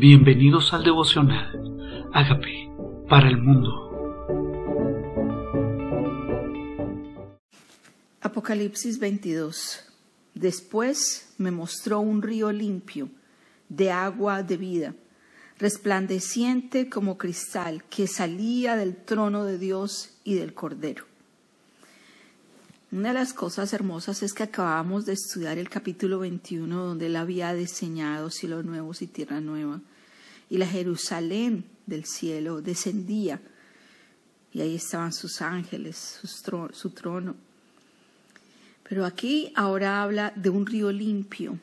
Bienvenidos al devocional. Hágame para el mundo. Apocalipsis 22. Después me mostró un río limpio de agua de vida, resplandeciente como cristal, que salía del trono de Dios y del Cordero. Una de las cosas hermosas es que acabamos de estudiar el capítulo 21 donde él había diseñado cielos nuevos y tierra nueva. Y la Jerusalén del cielo descendía y ahí estaban sus ángeles, su trono. Pero aquí ahora habla de un río limpio,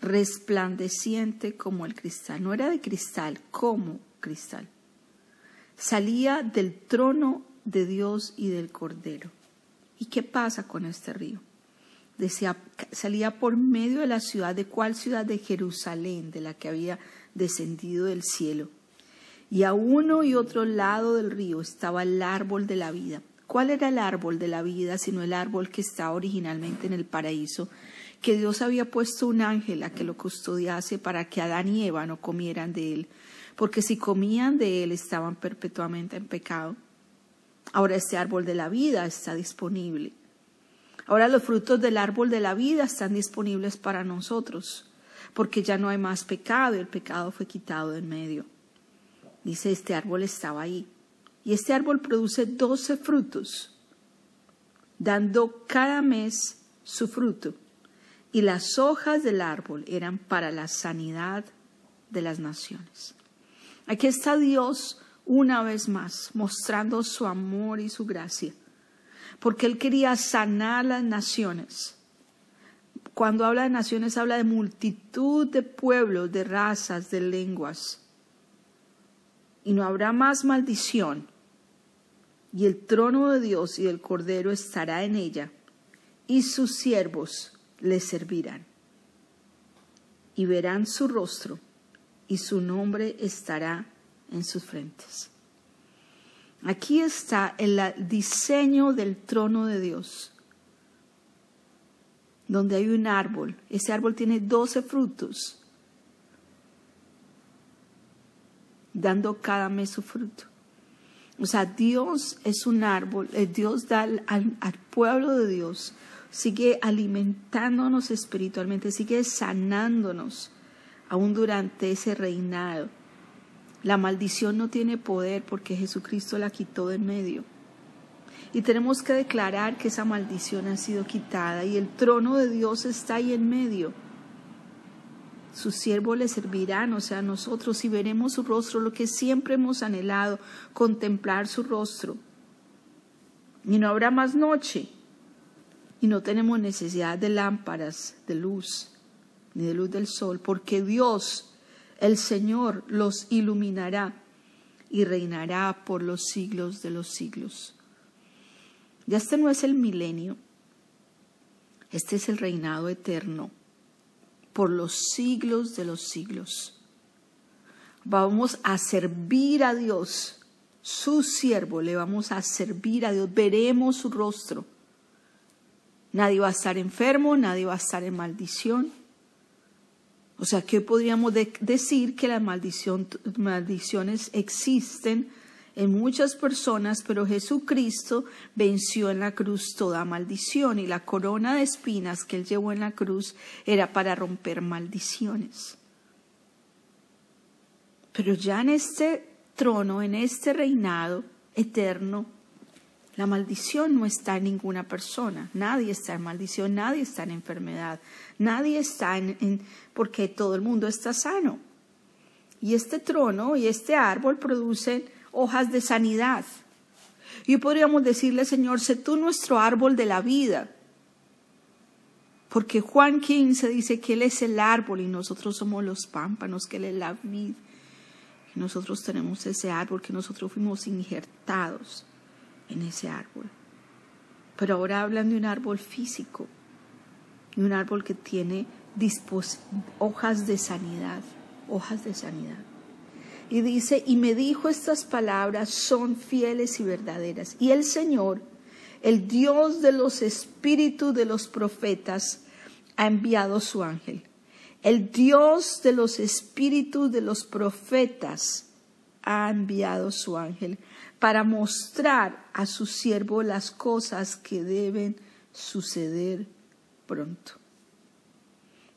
resplandeciente como el cristal. No era de cristal, como cristal. Salía del trono de Dios y del Cordero. ¿Y qué pasa con este río? Decía, salía por medio de la ciudad, ¿de cuál ciudad? De Jerusalén, de la que había descendido del cielo. Y a uno y otro lado del río estaba el árbol de la vida. ¿Cuál era el árbol de la vida sino el árbol que estaba originalmente en el paraíso? Que Dios había puesto un ángel a que lo custodiase para que Adán y Eva no comieran de él, porque si comían de él estaban perpetuamente en pecado. Ahora este árbol de la vida está disponible. Ahora los frutos del árbol de la vida están disponibles para nosotros, porque ya no hay más pecado y el pecado fue quitado de en medio. Dice, este árbol estaba ahí. Y este árbol produce doce frutos, dando cada mes su fruto. Y las hojas del árbol eran para la sanidad de las naciones. Aquí está Dios una vez más, mostrando su amor y su gracia, porque Él quería sanar las naciones. Cuando habla de naciones, habla de multitud de pueblos, de razas, de lenguas. Y no habrá más maldición. Y el trono de Dios y del Cordero estará en ella, y sus siervos le servirán. Y verán su rostro, y su nombre estará en sus frentes. Aquí está el diseño del trono de Dios, donde hay un árbol. Ese árbol tiene doce frutos, dando cada mes su fruto. O sea, Dios es un árbol, eh, Dios da al, pueblo de Dios, sigue alimentándonos espiritualmente, sigue sanándonos aún durante ese reinado la maldición no tiene poder porque Jesucristo la quitó de en medio. Y tenemos que declarar que esa maldición ha sido quitada y el trono de Dios está ahí en medio. Sus siervos le servirán, o sea, nosotros, y veremos su rostro, lo que siempre hemos anhelado, contemplar su rostro. Y no habrá más noche. Y no tenemos necesidad de lámparas, de luz, ni de luz del sol, porque Dios el Señor los iluminará y reinará por los siglos de los siglos. Ya este no es el milenio, este es el reinado eterno por los siglos de los siglos. Vamos a servir a Dios, su siervo, le vamos a servir a Dios, veremos su rostro. Nadie va a estar enfermo, nadie va a estar en maldición. O sea, que podríamos decir que las maldiciones existen en muchas personas, pero Jesucristo venció en la cruz toda maldición y la corona de espinas que él llevó en la cruz era para romper maldiciones. Pero ya en este trono, en este reinado eterno, la maldición no está en ninguna persona, nadie está en maldición, nadie está en enfermedad, nadie está en, porque todo el mundo está sano. Y este trono y este árbol producen hojas de sanidad. Y podríamos decirle, Señor, sé tú nuestro árbol de la vida. Porque Juan 15 dice que Él es el árbol y nosotros somos los pámpanos, que Él es la vid. Y nosotros tenemos ese árbol que nosotros fuimos injertados en ese árbol. Pero ahora hablan de un árbol físico, de un árbol que tiene hojas de sanidad, hojas de sanidad. Y dice, y me dijo estas palabras son fieles y verdaderas. Y el Señor, el Dios de los espíritus de los profetas, ha enviado su ángel El Dios de los espíritus de los profetas ha enviado su ángel para mostrar a su siervo las cosas que deben suceder pronto.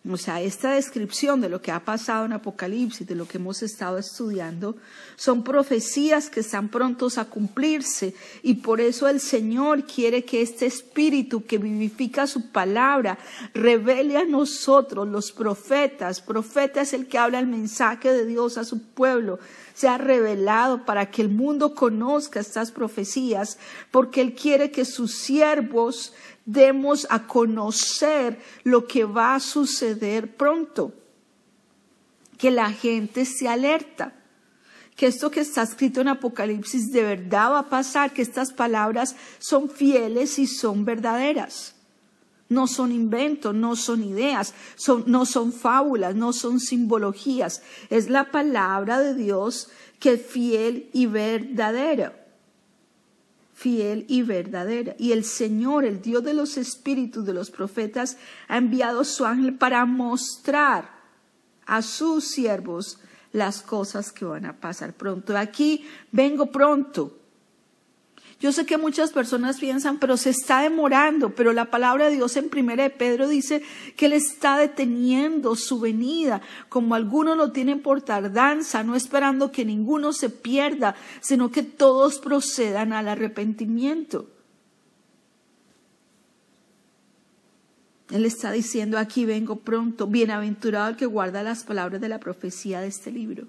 O sea, esta descripción de lo que ha pasado en Apocalipsis, de lo que hemos estado estudiando, son profecías que están prontos a cumplirse y por eso el Señor quiere que este espíritu que vivifica su palabra revele a nosotros, los profetas. Profeta es el que habla el mensaje de Dios a su pueblo, se ha revelado para que el mundo conozca estas profecías, porque Él quiere que sus siervos demos a conocer lo que va a suceder pronto. Que la gente se alerta. Que esto que está escrito en Apocalipsis de verdad va a pasar, que estas palabras son fieles y son verdaderas. No son inventos, no son ideas, son, no son fábulas, no son simbologías. Es la palabra de Dios que es fiel y verdadera fiel y verdadera. Y el Señor, el Dios de los espíritus de los profetas, ha enviado su ángel para mostrar a sus siervos las cosas que van a pasar pronto. Aquí vengo pronto. Yo sé que muchas personas piensan, pero se está demorando, pero la palabra de Dios en primera de Pedro dice que Él está deteniendo su venida, como algunos lo tienen por tardanza, no esperando que ninguno se pierda, sino que todos procedan al arrepentimiento. Él está diciendo, aquí vengo pronto, bienaventurado el que guarda las palabras de la profecía de este libro.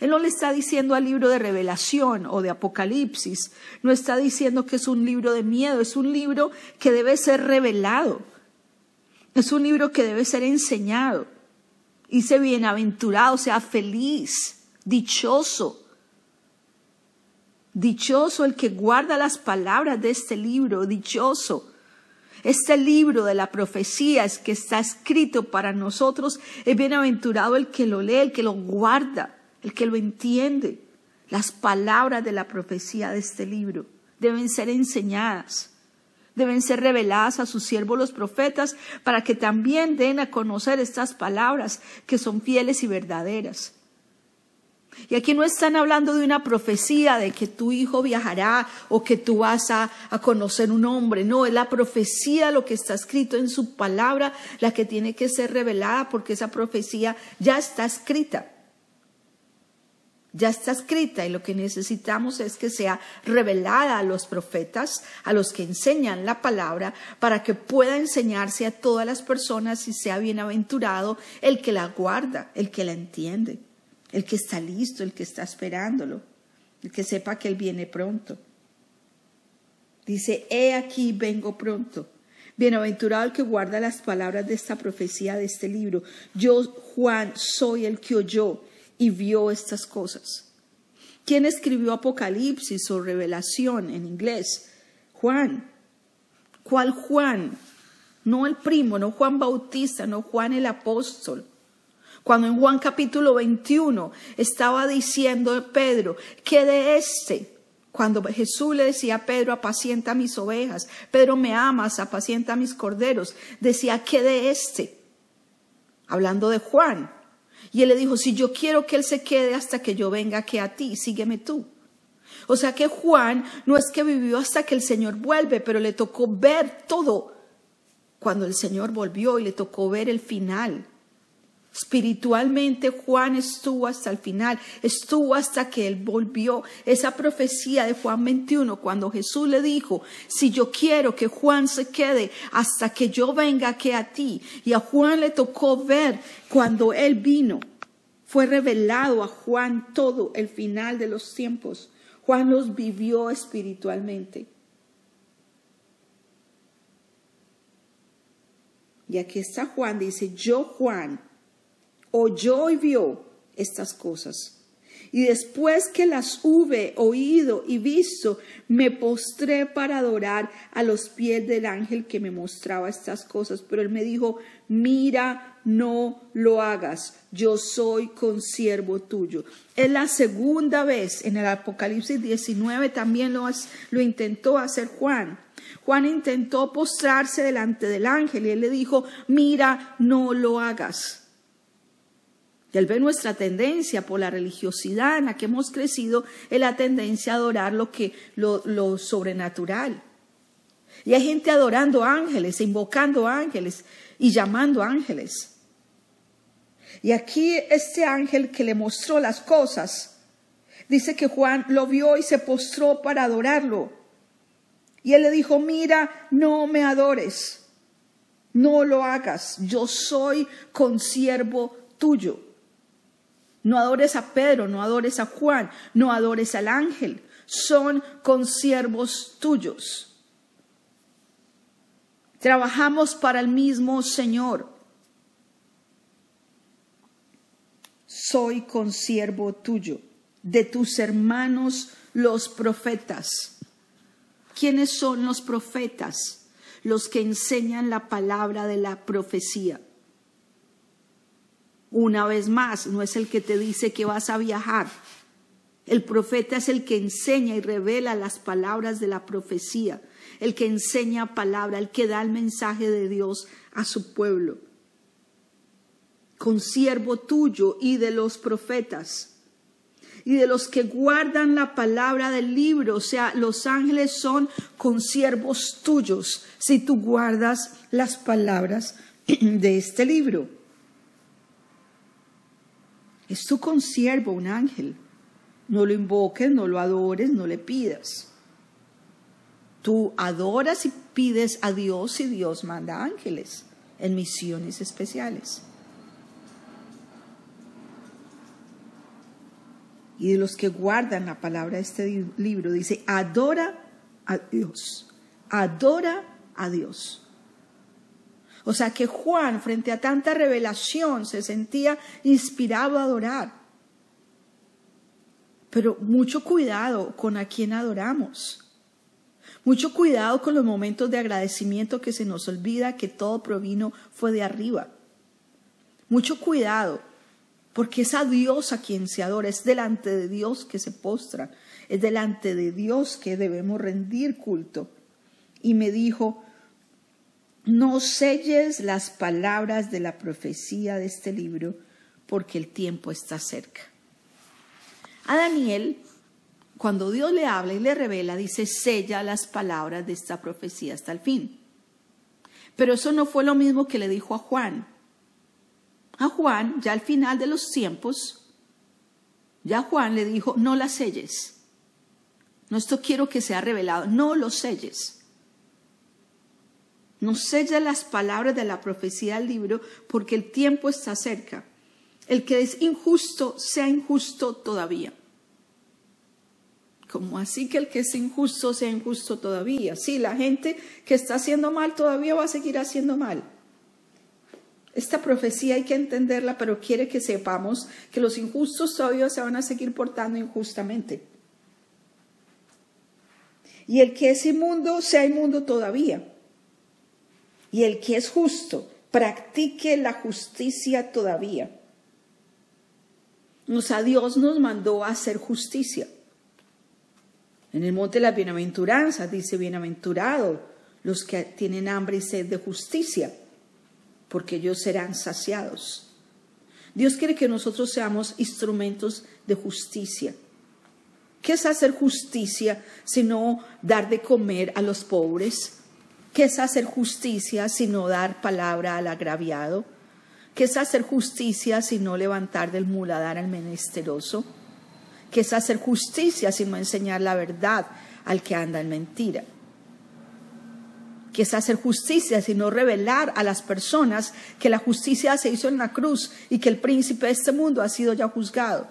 Él no le está diciendo al libro de revelación o de apocalipsis, no está diciendo que es un libro de miedo, es un libro que debe ser revelado, es un libro que debe ser enseñado. Dice bienaventurado, sea feliz, dichoso. Dichoso el que guarda las palabras de este libro, dichoso. Este libro de la profecía es que está escrito para nosotros. Es bienaventurado el que lo lee, el que lo guarda el que lo entiende. Las palabras de la profecía de este libro deben ser enseñadas, deben ser reveladas a sus siervos los profetas para que también den a conocer estas palabras que son fieles y verdaderas. Y aquí no están hablando de una profecía de que tu hijo viajará o que tú vas a, conocer un hombre. No, es la profecía, lo que está escrito en su palabra, la que tiene que ser revelada porque esa profecía ya está escrita ya está escrita y lo que necesitamos es que sea revelada a los profetas, a los que enseñan la palabra, para que pueda enseñarse a todas las personas y sea bienaventurado el que la guarda, el que la entiende, el que está listo, el que está esperándolo, el que sepa que Él viene pronto. Dice, he aquí vengo pronto. Bienaventurado el que guarda las palabras de esta profecía de este libro. Yo, Juan, soy el que oyó y vio estas cosas. ¿Quién escribió Apocalipsis o Revelación en inglés? Juan. ¿Cuál Juan? No el primo, no Juan Bautista, no Juan el apóstol. Cuando en Juan capítulo 21 estaba diciendo Pedro, que de este, cuando Jesús le decía a Pedro, apacienta mis ovejas, Pedro me amas, apacienta mis corderos, decía, que de este, hablando de Juan, y él le dijo, si yo quiero que él se quede hasta que yo venga que a ti, sígueme tú. O sea que Juan no es que vivió hasta que el Señor vuelve, pero le tocó ver todo cuando el Señor volvió y le tocó ver el final. Espiritualmente Juan estuvo hasta el final, estuvo hasta que él volvió. Esa profecía de Juan 21, cuando Jesús le dijo, si yo quiero que Juan se quede hasta que yo venga que a ti, y a Juan le tocó ver cuando él vino, fue revelado a Juan todo el final de los tiempos. Juan los vivió espiritualmente. Y aquí está Juan, dice, yo Juan, oyó y vio estas cosas. Y después que las hube oído y visto, me postré para adorar a los pies del ángel que me mostraba estas cosas. Pero él me dijo, mira, no lo hagas, yo soy consiervo tuyo. Es la segunda vez en el Apocalipsis 19 también lo, lo intentó hacer Juan. Juan intentó postrarse delante del ángel y él le dijo, mira, no lo hagas. Y él ve nuestra tendencia por la religiosidad en la que hemos crecido, en la tendencia a adorar lo, que, lo, lo sobrenatural. Y hay gente adorando ángeles, invocando ángeles y llamando ángeles. Y aquí este ángel que le mostró las cosas, dice que Juan lo vio y se postró para adorarlo. Y él le dijo, mira, no me adores, no lo hagas, yo soy consiervo tuyo. No adores a Pedro, no adores a Juan, no adores al ángel, son consiervos tuyos. Trabajamos para el mismo Señor. Soy consiervo tuyo, de tus hermanos los profetas. ¿Quiénes son los profetas? Los que enseñan la palabra de la profecía. Una vez más, no es el que te dice que vas a viajar. El profeta es el que enseña y revela las palabras de la profecía el que enseña palabra, el que da el mensaje de Dios a su pueblo. Consiervo tuyo y de los profetas y de los que guardan la palabra del libro, o sea, los ángeles son consiervos tuyos si tú guardas las palabras de este libro. Es tu consiervo un ángel. No lo invoques, no lo adores, no le pidas. Tú adoras y pides a Dios y Dios manda ángeles en misiones especiales. Y de los que guardan la palabra de este libro, dice, adora a Dios, adora a Dios. O sea que Juan, frente a tanta revelación, se sentía inspirado a adorar. Pero mucho cuidado con a quien adoramos. Mucho cuidado con los momentos de agradecimiento que se nos olvida que todo provino fue de arriba. Mucho cuidado, porque es a Dios a quien se adora, es delante de Dios que se postra, es delante de Dios que debemos rendir culto. Y me dijo, no selles las palabras de la profecía de este libro, porque el tiempo está cerca. A Daniel cuando Dios le habla y le revela, dice, sella las palabras de esta profecía hasta el fin. Pero eso no fue lo mismo que le dijo a Juan. A Juan, ya al final de los tiempos, ya Juan le dijo, no las selles. No esto quiero que sea revelado, no lo selles. No sella las palabras de la profecía del libro porque el tiempo está cerca. El que es injusto sea injusto todavía como así que el que es injusto sea injusto todavía. Sí, la gente que está haciendo mal todavía va a seguir haciendo mal. Esta profecía hay que entenderla, pero quiere que sepamos que los injustos todavía se van a seguir portando injustamente. Y el que es inmundo sea inmundo todavía. Y el que es justo practique la justicia todavía. O sea, Dios nos mandó a hacer justicia. En el monte de las bienaventuranzas dice, bienaventurado los que tienen hambre y sed de justicia, porque ellos serán saciados. Dios quiere que nosotros seamos instrumentos de justicia. ¿Qué es hacer justicia sino dar de comer a los pobres? ¿Qué es hacer justicia sino dar palabra al agraviado? ¿Qué es hacer justicia sino levantar del muladar al menesteroso? que es hacer justicia, sino enseñar la verdad al que anda en mentira. Que es hacer justicia, sino revelar a las personas que la justicia se hizo en la cruz y que el príncipe de este mundo ha sido ya juzgado.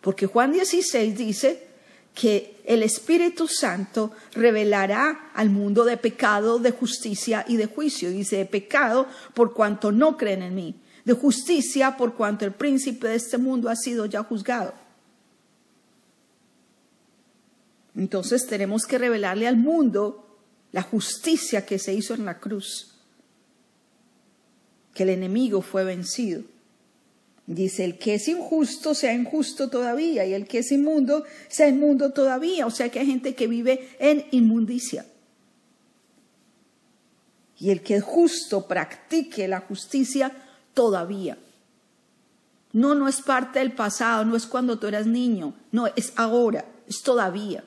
Porque Juan 16 dice que el Espíritu Santo revelará al mundo de pecado, de justicia y de juicio. Dice de pecado por cuanto no creen en mí, de justicia por cuanto el príncipe de este mundo ha sido ya juzgado. Entonces tenemos que revelarle al mundo la justicia que se hizo en la cruz, que el enemigo fue vencido. Dice, el que es injusto sea injusto todavía y el que es inmundo sea inmundo todavía. O sea que hay gente que vive en inmundicia. Y el que es justo practique la justicia todavía. No, no es parte del pasado, no es cuando tú eras niño, no, es ahora, es todavía.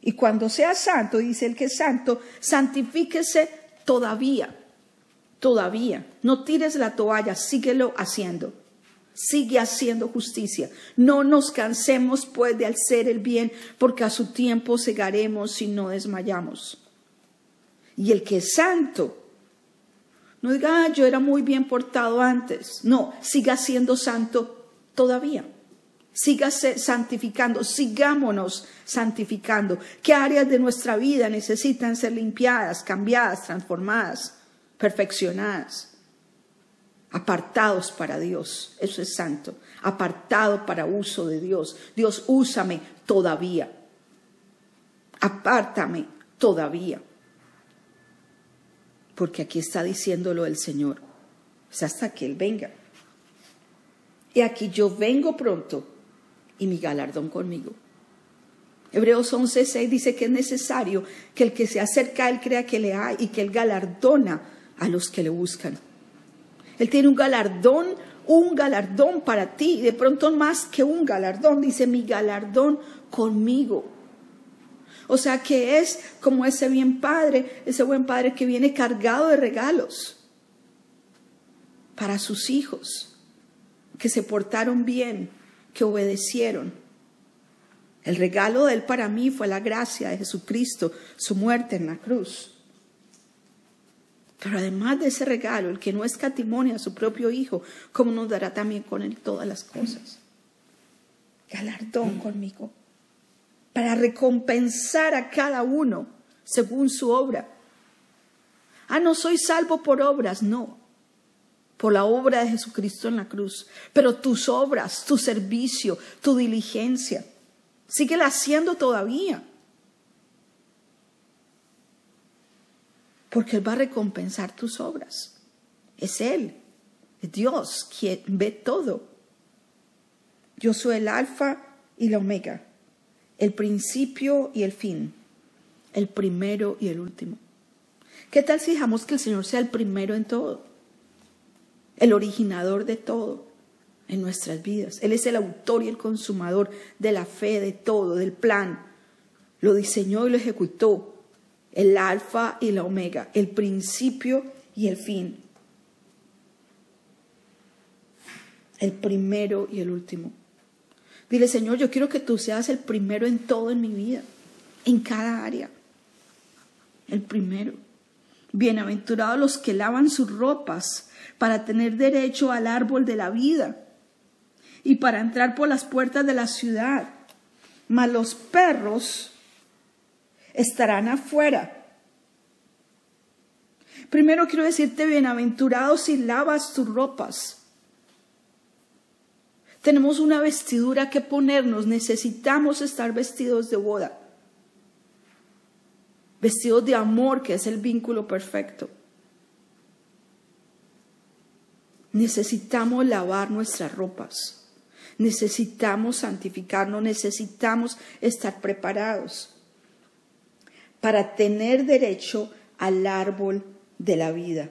Y cuando sea santo, dice el que es santo, santifíquese todavía, todavía. No tires la toalla, síguelo haciendo. Sigue haciendo justicia. No nos cansemos pues de hacer el bien, porque a su tiempo segaremos si no desmayamos. Y el que es santo, no diga, ah, yo era muy bien portado antes. No, siga siendo santo todavía. Sígase santificando, sigámonos santificando. ¿Qué áreas de nuestra vida necesitan ser limpiadas, cambiadas, transformadas, perfeccionadas? Apartados para Dios, eso es santo. Apartado para uso de Dios. Dios, úsame todavía. Apártame todavía. Porque aquí está diciéndolo el Señor. Es hasta que Él venga. Y aquí yo vengo pronto y mi galardón conmigo. Hebreos 11:6 dice que es necesario que el que se acerca a Él crea que le hay y que Él galardona a los que le buscan. Él tiene un galardón, un galardón para ti, de pronto más que un galardón, dice mi galardón conmigo. O sea que es como ese bien padre, ese buen padre que viene cargado de regalos para sus hijos, que se portaron bien, que obedecieron. El regalo de Él para mí fue la gracia de Jesucristo, su muerte en la cruz. Pero además de ese regalo, el que no escatimonia a su propio Hijo, ¿cómo nos dará también con Él todas las cosas? Galardón conmigo, para recompensar a cada uno según su obra. Ah, no soy salvo por obras, no por la obra de Jesucristo en la cruz, pero tus obras, tu servicio, tu diligencia, síguela haciendo todavía. Porque Él va a recompensar tus obras. Es Él, Dios quien ve todo. Yo soy el alfa y la omega, el principio y el fin, el primero y el último. ¿Qué tal si dejamos que el Señor sea el primero en todo? el originador de todo en nuestras vidas. Él es el autor y el consumador de la fe, de todo, del plan. Lo diseñó y lo ejecutó. El alfa y la omega, el principio y el fin. El primero y el último. Dile, Señor, yo quiero que tú seas el primero en todo en mi vida, en cada área. El primero. Bienaventurados los que lavan sus ropas para tener derecho al árbol de la vida y para entrar por las puertas de la ciudad. Mas los perros estarán afuera. Primero quiero decirte, bienaventurado si lavas tus ropas. Tenemos una vestidura que ponernos, necesitamos estar vestidos de boda, vestidos de amor, que es el vínculo perfecto. Necesitamos lavar nuestras ropas. Necesitamos santificarnos, necesitamos estar preparados para tener derecho al árbol de la vida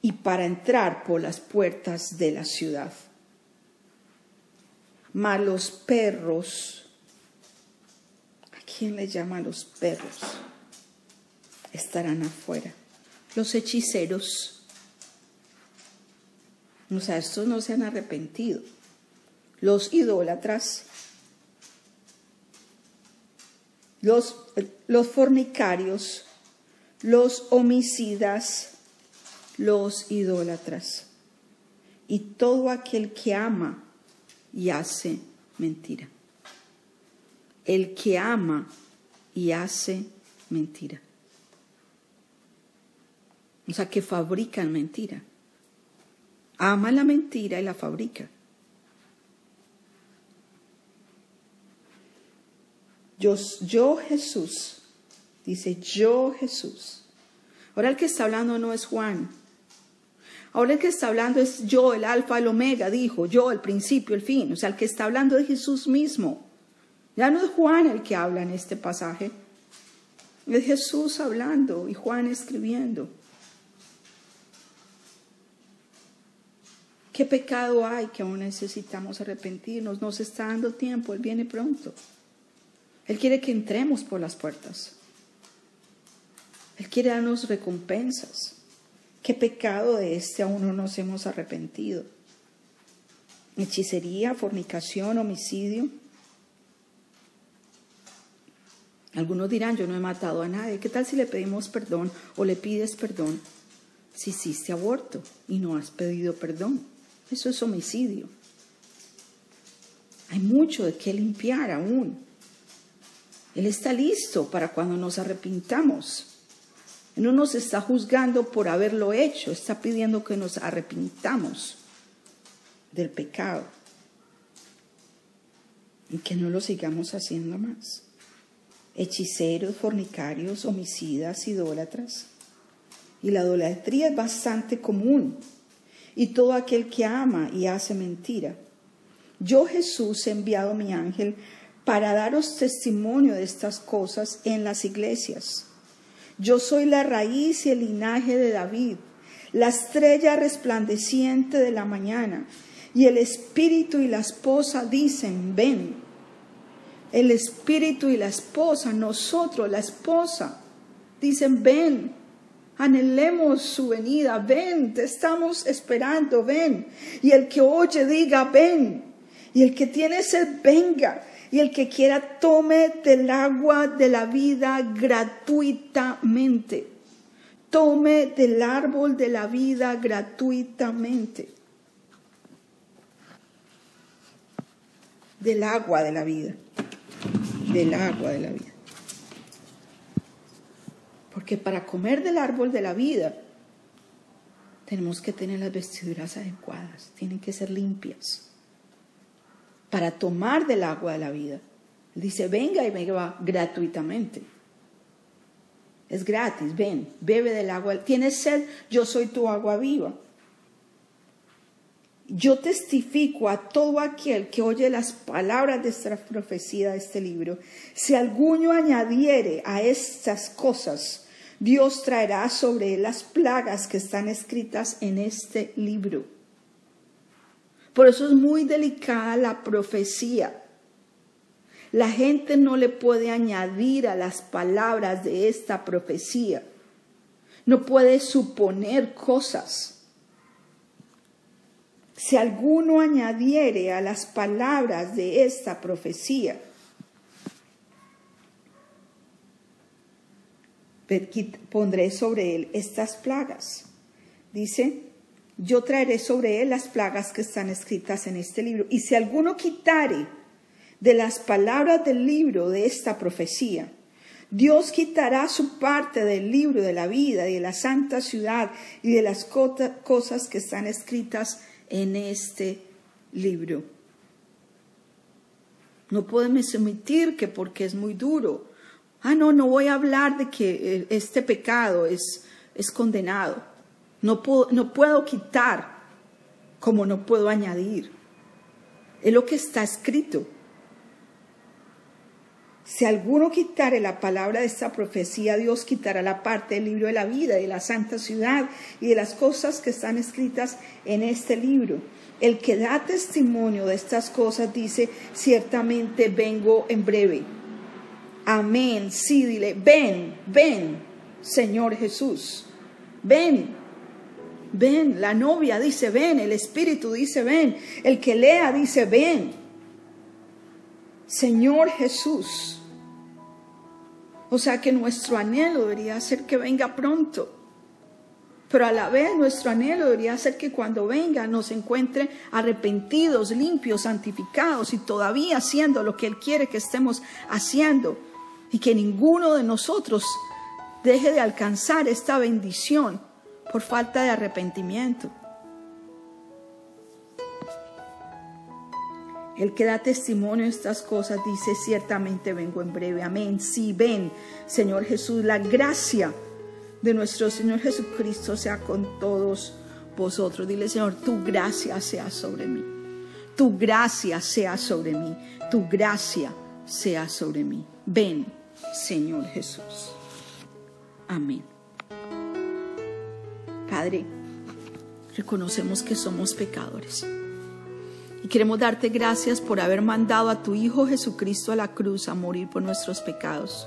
y para entrar por las puertas de la ciudad. Malos perros, ¿a quién le llama los perros? Estarán afuera. Los hechiceros, o sea, estos no se han arrepentido. Los idólatras, los, fornicarios, los homicidas, los idólatras y todo aquel que ama y hace mentira. El que ama y hace mentira. O sea, que fabrican mentira ama la mentira y la fabrica. Yo, Jesús, dice yo Jesús. Ahora el que está hablando no es Juan. Ahora el que está hablando es yo, el alfa, el omega, dijo, yo, el principio, el fin. O sea, el que está hablando es Jesús mismo. Ya no es Juan el que habla en este pasaje. Es Jesús hablando y Juan escribiendo. ¿Qué pecado hay que aún necesitamos arrepentirnos? Nos está dando tiempo, Él viene pronto. Él quiere que entremos por las puertas. Él quiere darnos recompensas. ¿Qué pecado de este aún no nos hemos arrepentido? Hechicería, fornicación, homicidio. Algunos dirán, yo no he matado a nadie. ¿Qué tal si le pedimos perdón o le pides perdón si hiciste aborto y no has pedido perdón? Eso es homicidio. Hay mucho de qué limpiar aún. Él está listo para cuando nos arrepintamos. No nos está juzgando por haberlo hecho, está pidiendo que nos arrepintamos del pecado y que no lo sigamos haciendo más. Hechiceros, fornicarios, homicidas, idólatras. Y la idolatría es bastante común y todo aquel que ama y hace mentira. Yo Jesús he enviado mi ángel para daros testimonio de estas cosas en las iglesias. Yo soy la raíz y el linaje de David, la estrella resplandeciente de la mañana. Y el espíritu y la esposa dicen, ven. El espíritu y la esposa, nosotros, la esposa, dicen, ven anhelemos su venida, ven, te estamos esperando, ven. Y el que oye diga, ven. Y el que tiene sed, venga. Y el que quiera, tome del agua de la vida gratuitamente. Tome del árbol de la vida gratuitamente. Del agua de la vida. Del agua de la vida. Porque para comer del árbol de la vida tenemos que tener las vestiduras adecuadas, tienen que ser limpias. Para tomar del agua de la vida, dice, venga y venga gratuitamente. Es gratis, ven, bebe del agua. Tienes sed, yo soy tu agua viva. Yo testifico a todo aquel que oye las palabras de esta profecía de este libro. Si alguno añadiere a estas cosas, Dios traerá sobre él las plagas que están escritas en este libro. Por eso es muy delicada la profecía. La gente no le puede añadir a las palabras de esta profecía. No puede suponer cosas. Si alguno añadiere a las palabras de esta profecía, pondré sobre él estas plagas. Dice, yo traeré sobre él las plagas que están escritas en este libro. Y si alguno quitare de las palabras del libro de esta profecía, Dios quitará su parte del libro de la vida y de la santa ciudad y de las cosas que están escritas en este libro. No podemos omitir que porque es muy duro, ah, no, no voy a hablar de que eh, este pecado es, es condenado. No puedo, no puedo quitar como no puedo añadir. Es lo que está escrito. Si alguno quitare la palabra de esta profecía, Dios quitará la parte del libro de la vida, de la santa ciudad y de las cosas que están escritas en este libro. El que da testimonio de estas cosas dice, ciertamente vengo en breve. Amén. Sí, dile, ven, ven, Señor Jesús. Ven, ven. La novia dice, ven. El Espíritu dice, ven. El que lea dice, ven. Señor Jesús. O sea que nuestro anhelo debería ser que venga pronto. Pero a la vez nuestro anhelo debería ser que cuando venga nos encuentre arrepentidos, limpios, santificados y todavía haciendo lo que Él quiere que estemos haciendo y que ninguno de nosotros deje de alcanzar esta bendición por falta de arrepentimiento. El que da testimonio de estas cosas dice, ciertamente vengo en breve. Amén. Sí, ven, Señor Jesús, la gracia de nuestro Señor Jesucristo sea con todos vosotros. Dile, Señor, tu gracia sea sobre mí. Tu gracia sea sobre mí. Tu gracia sea sobre mí. Ven. Señor Jesús. Amén. Padre, reconocemos que somos pecadores. Y queremos darte gracias por haber mandado a tu Hijo Jesucristo a la cruz a morir por nuestros pecados.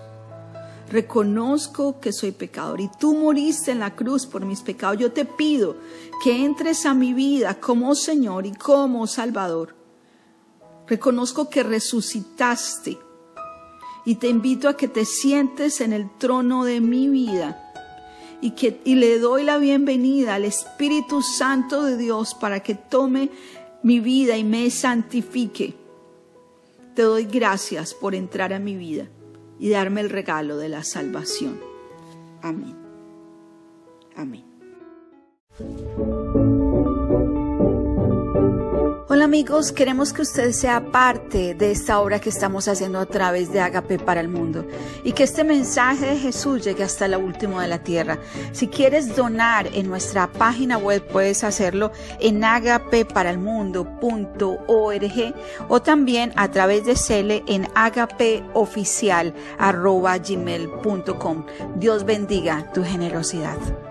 Reconozco que soy pecador y tú moriste en la cruz por mis pecados. Yo te pido que entres a mi vida como Señor y como Salvador. Reconozco que resucitaste y te invito a que te sientes en el trono de mi vida y, que, y le doy la bienvenida al Espíritu Santo de Dios para que tome mi vida y me santifique. Te doy gracias por entrar a mi vida y darme el regalo de la salvación. Amén. Amén. Hola amigos, queremos que usted sea parte de esta obra que estamos haciendo a través de Agape para el mundo y que este mensaje de Jesús llegue hasta la última de la tierra. Si quieres donar en nuestra página web puedes hacerlo en agapeparalmundo.org o también a través de Cele en agapeoficial.gmail.com. Dios bendiga tu generosidad.